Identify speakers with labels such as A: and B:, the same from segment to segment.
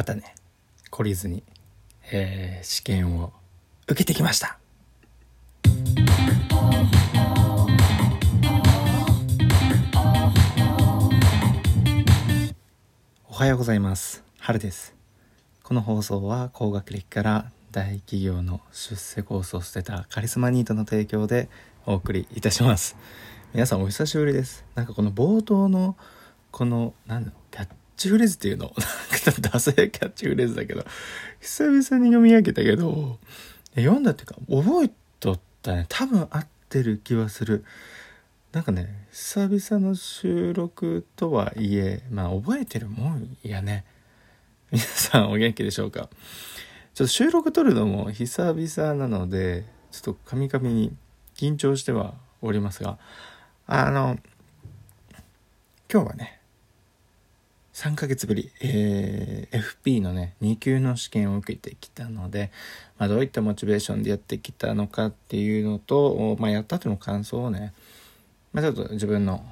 A: またね懲りずに、えー、試験を受けてきました。おはようございます。春です。この放送は高学歴から大企業の出世コースを捨てたカリスマニートの提供でお送りいたします。皆さんお久しぶりです。なんかこの冒頭のこの何だキャッチフレーズっていうのなんかダサいキャッチフレーズだけど久々に読み上げたけど読んだっていうか覚えとったね。多分合ってる気はする。なんかね久々の収録とはいえまあ覚えてるもんやね。皆さんお元気でしょうか？ちょっと収録撮るのも久々なのでちょっとカミカミに緊張してはおりますがあの今日はね3ヶ月ぶり、えー、FP のね2級の試験を受けてきたので、まあ、どういったモチベーションでやってきたのかっていうのと、まあ、やった後の感想をね、まあ、ちょっと自分の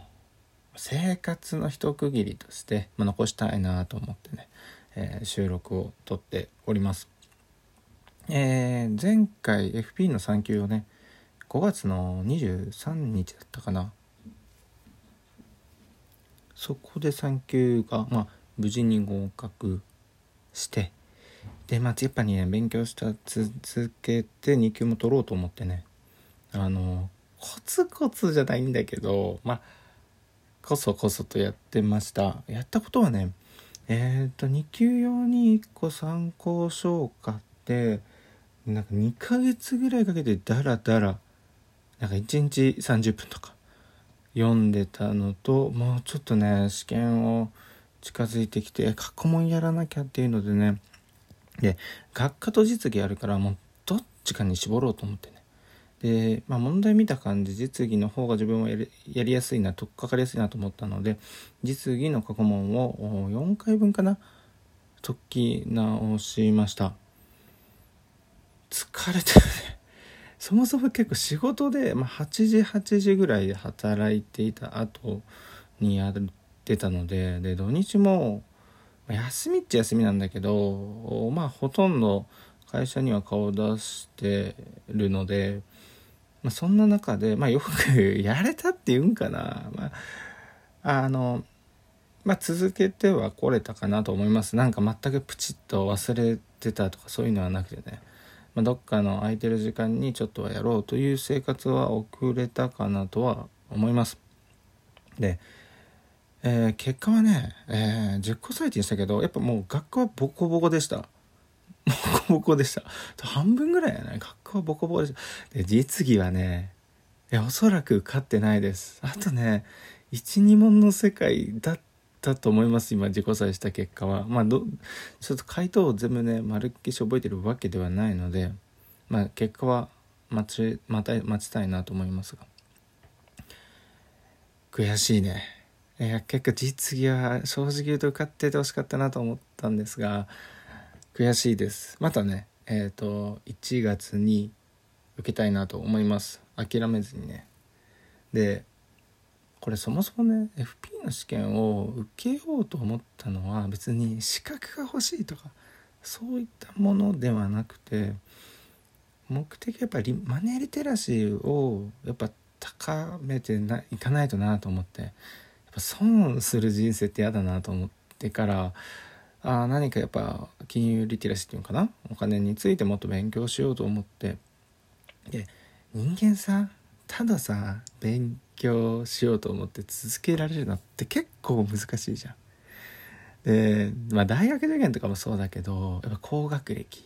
A: 生活の一区切りとして、まあ、残したいなと思ってね、えー、収録を撮っております。えー、前回 FP の3級をね5月の23日だったかなそこで3級が、まあ、無事に合格してでまあやっぱりね勉強した続けて2級も取ろうと思ってねあのコツコツじゃないんだけどまあこそこそとやってました。やったことはねえっ、ー、と2級用に1個参考書を買ってなんか2ヶ月ぐらいかけてダラダラなんか1日30分とか読んでたのともうちょっとね試験を近づいてきて過去問やらなきゃっていうのでね。で学科と実技あるからもうどっちかに絞ろうと思ってね。で、まあ、問題見た感じ実技の方が自分はやりやすいなとっかかりやすいなと思ったので実技の過去問を4回分かな解き直しました。疲れてるね。そもそも結構仕事で、まあ、8時8時ぐらいで働いていた後にやってたのでで土日も休みっちゃ休みなんだけどまあほとんど会社には顔を出してるので、まあ、そんな中で、まあ、よくやれたっていうんかな、まあ、あのまあ続けてはこれたかなと思います。なんか全くプチッと忘れてたとかそういうのはなくてね。まあ、どっかの空いてる時間にちょっとはやろうという生活は遅れたかなとは思います。で、えー、結果はね、えー、10個採点したけどやっぱもう学科はボコボコでした。ボコボコでした。半分ぐらいやね。学科はボコボコでした。で、実技はね、いや、おそらく勝ってないです。あとね、1、2問の世界だっだと思います。今自己採した結果は。まあどちょっと回答を全部ね丸っきし覚えてるわけではないのでまあ結果は待ち待た待ちたいなと思いますが。悔しいね。いや結果実技は正直言うと受かっててほしかったなと思ったんですが悔しいです。またねえっ、ー、と1月に受けたいなと思います。諦めずにね。でこれそもそもね FP の試験を受けようと思ったのは別に資格が欲しいとかそういったものではなくて目的やっぱりマネーリテラシーをやっぱ高めていかないとなと思ってやっぱ損する人生って嫌だなと思ってからあ何かやっぱ金融リテラシーっていうのかなお金についてもっと勉強しようと思ってで人間さたださ勉強しようと思って続けられるのって結構難しいじゃん。で、まあ大学受験とかもそうだけど、やっぱ高学歴。い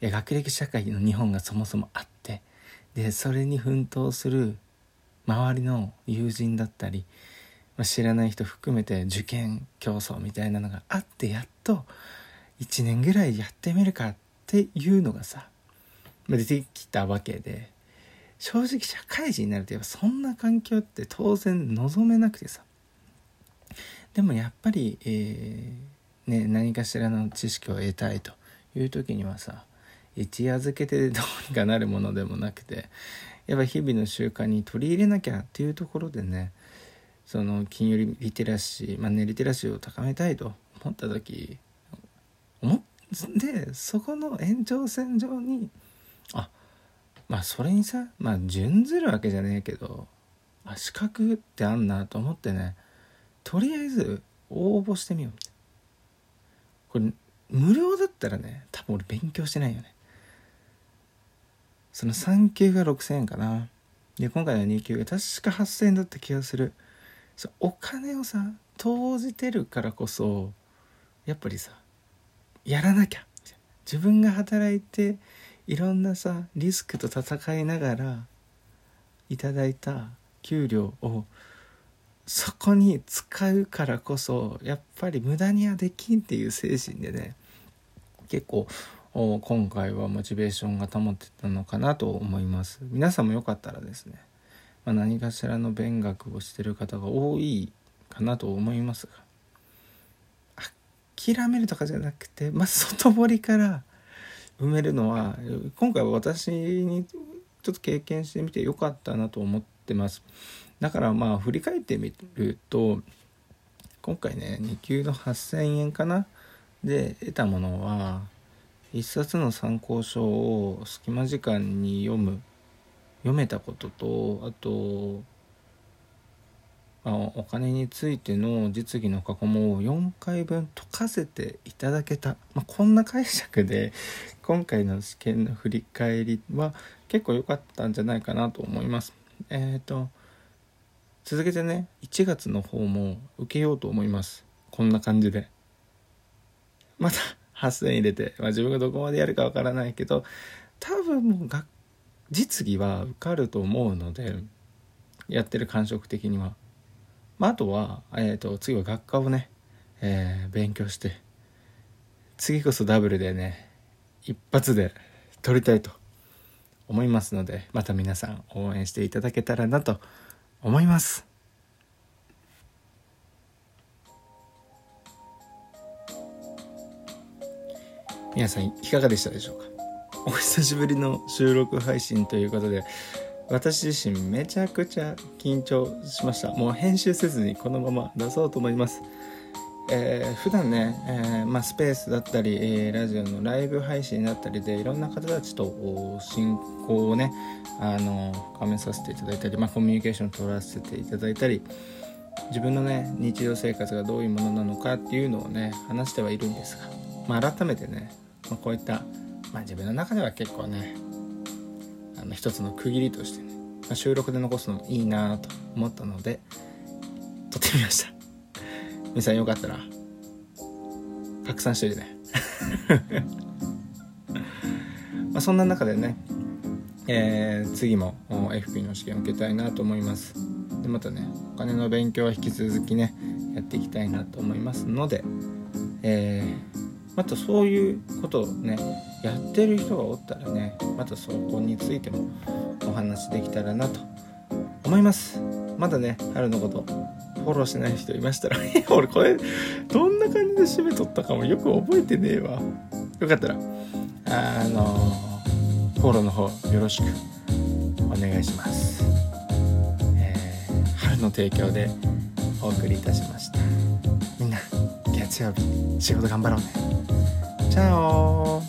A: や、学歴社会の日本がそもそもあって、で、それに奮闘する周りの友人だったり、まあ、知らない人含めて受験競争みたいなのがあってやっと1年ぐらいやってみるかっていうのがさ、出てきたわけで正直社会人になるとやっぱそんな環境って当然望めなくてさ。でもやっぱり、えー、ね、何かしらの知識を得たいという時にはさ一夜漬けでどうにかなるものでもなくてやっぱ日々の習慣に取り入れなきゃっていうところでねその金融リテラシーマネーリテラシーを高めたいと思った時思っでそこの延長線上にあまあそれにさまあ準ずるわけじゃねえけどあ資格ってあんなと思ってねとりあえず応募してみようこれ無料だったらね多分俺勉強してないよね。その3級が6000円かな。で今回の2級が確か8000円だった気がする。そお金をさ投じてるからこそやっぱりさやらなきゃ自分が働いていろんなさリスクと戦いながらいただいた給料をそこに使うからこそやっぱり無駄にはできんっていう精神でね結構今回はモチベーションが保ってたのかなと思います。皆さんもよかったらですね、まあ、何かしらの勉学をしてる方が多いかなと思いますが諦めるとかじゃなくてまず外堀から埋めるのは今回は私にちょっと経験してみてよかったなと思ってます。だからまあ振り返ってみると今回ね2級の8000円かな？で得たものは一冊の参考書を隙間時間に読む読めたこととあと、お金についての実技の過去問を4回分解かせていただけた、まあ、こんな解釈で 今回の試験の振り返りは結構良かったんじゃないかなと思います。え、ー、と続けてね1月の方も受けようと思います。こんな感じで。また8000入れて、まあ、自分がどこまでやるかわからないけど多分もうが実技は受かると思うのでやってる感触的には、まあ、あとは、えーと、次は学科をね、えー、勉強して次こそダブルでね一発で取りたいと思いますのでまた皆さん応援していただけたらなと思います。皆さんいかがでしたでしょうか？お久しぶりの収録配信ということで私自身めちゃくちゃ緊張しました。もう編集せずにこのまま出そうと思います。えー、普段ね、えー、まあ、スペースだったり、えー、ラジオのライブ配信だったりでいろんな方たちと進行をねあの深めさせていただいたり、まあ、コミュニケーションを取らせていただいたり自分のね日常生活がどういうものなのかっていうのをね話してはいるんですが、まあ、改めてね、まあ、こういった、まあ、自分の中では結構ねの一つの区切りとしてね、まあ、収録で残すのもいいなと思ったので撮ってみました。皆さんよかったら拡散しといてね。まあそんな中でね、えー、次も FP の試験を受けたいなと思います。でまたねお金の勉強は引き続きねやっていきたいなと思いますので、えー、またそういうことをねやってる人がおったらねまたそこについてもお話できたらなと思います。まだね春のことフォローしない人いましたら 俺これどんな感じで締めとったかもよく覚えてねえわ。よかったらあのフォローの方よろしくお願いします、えー、春の提供でお送りいたしました。月曜日仕事頑張ろうね。チャオ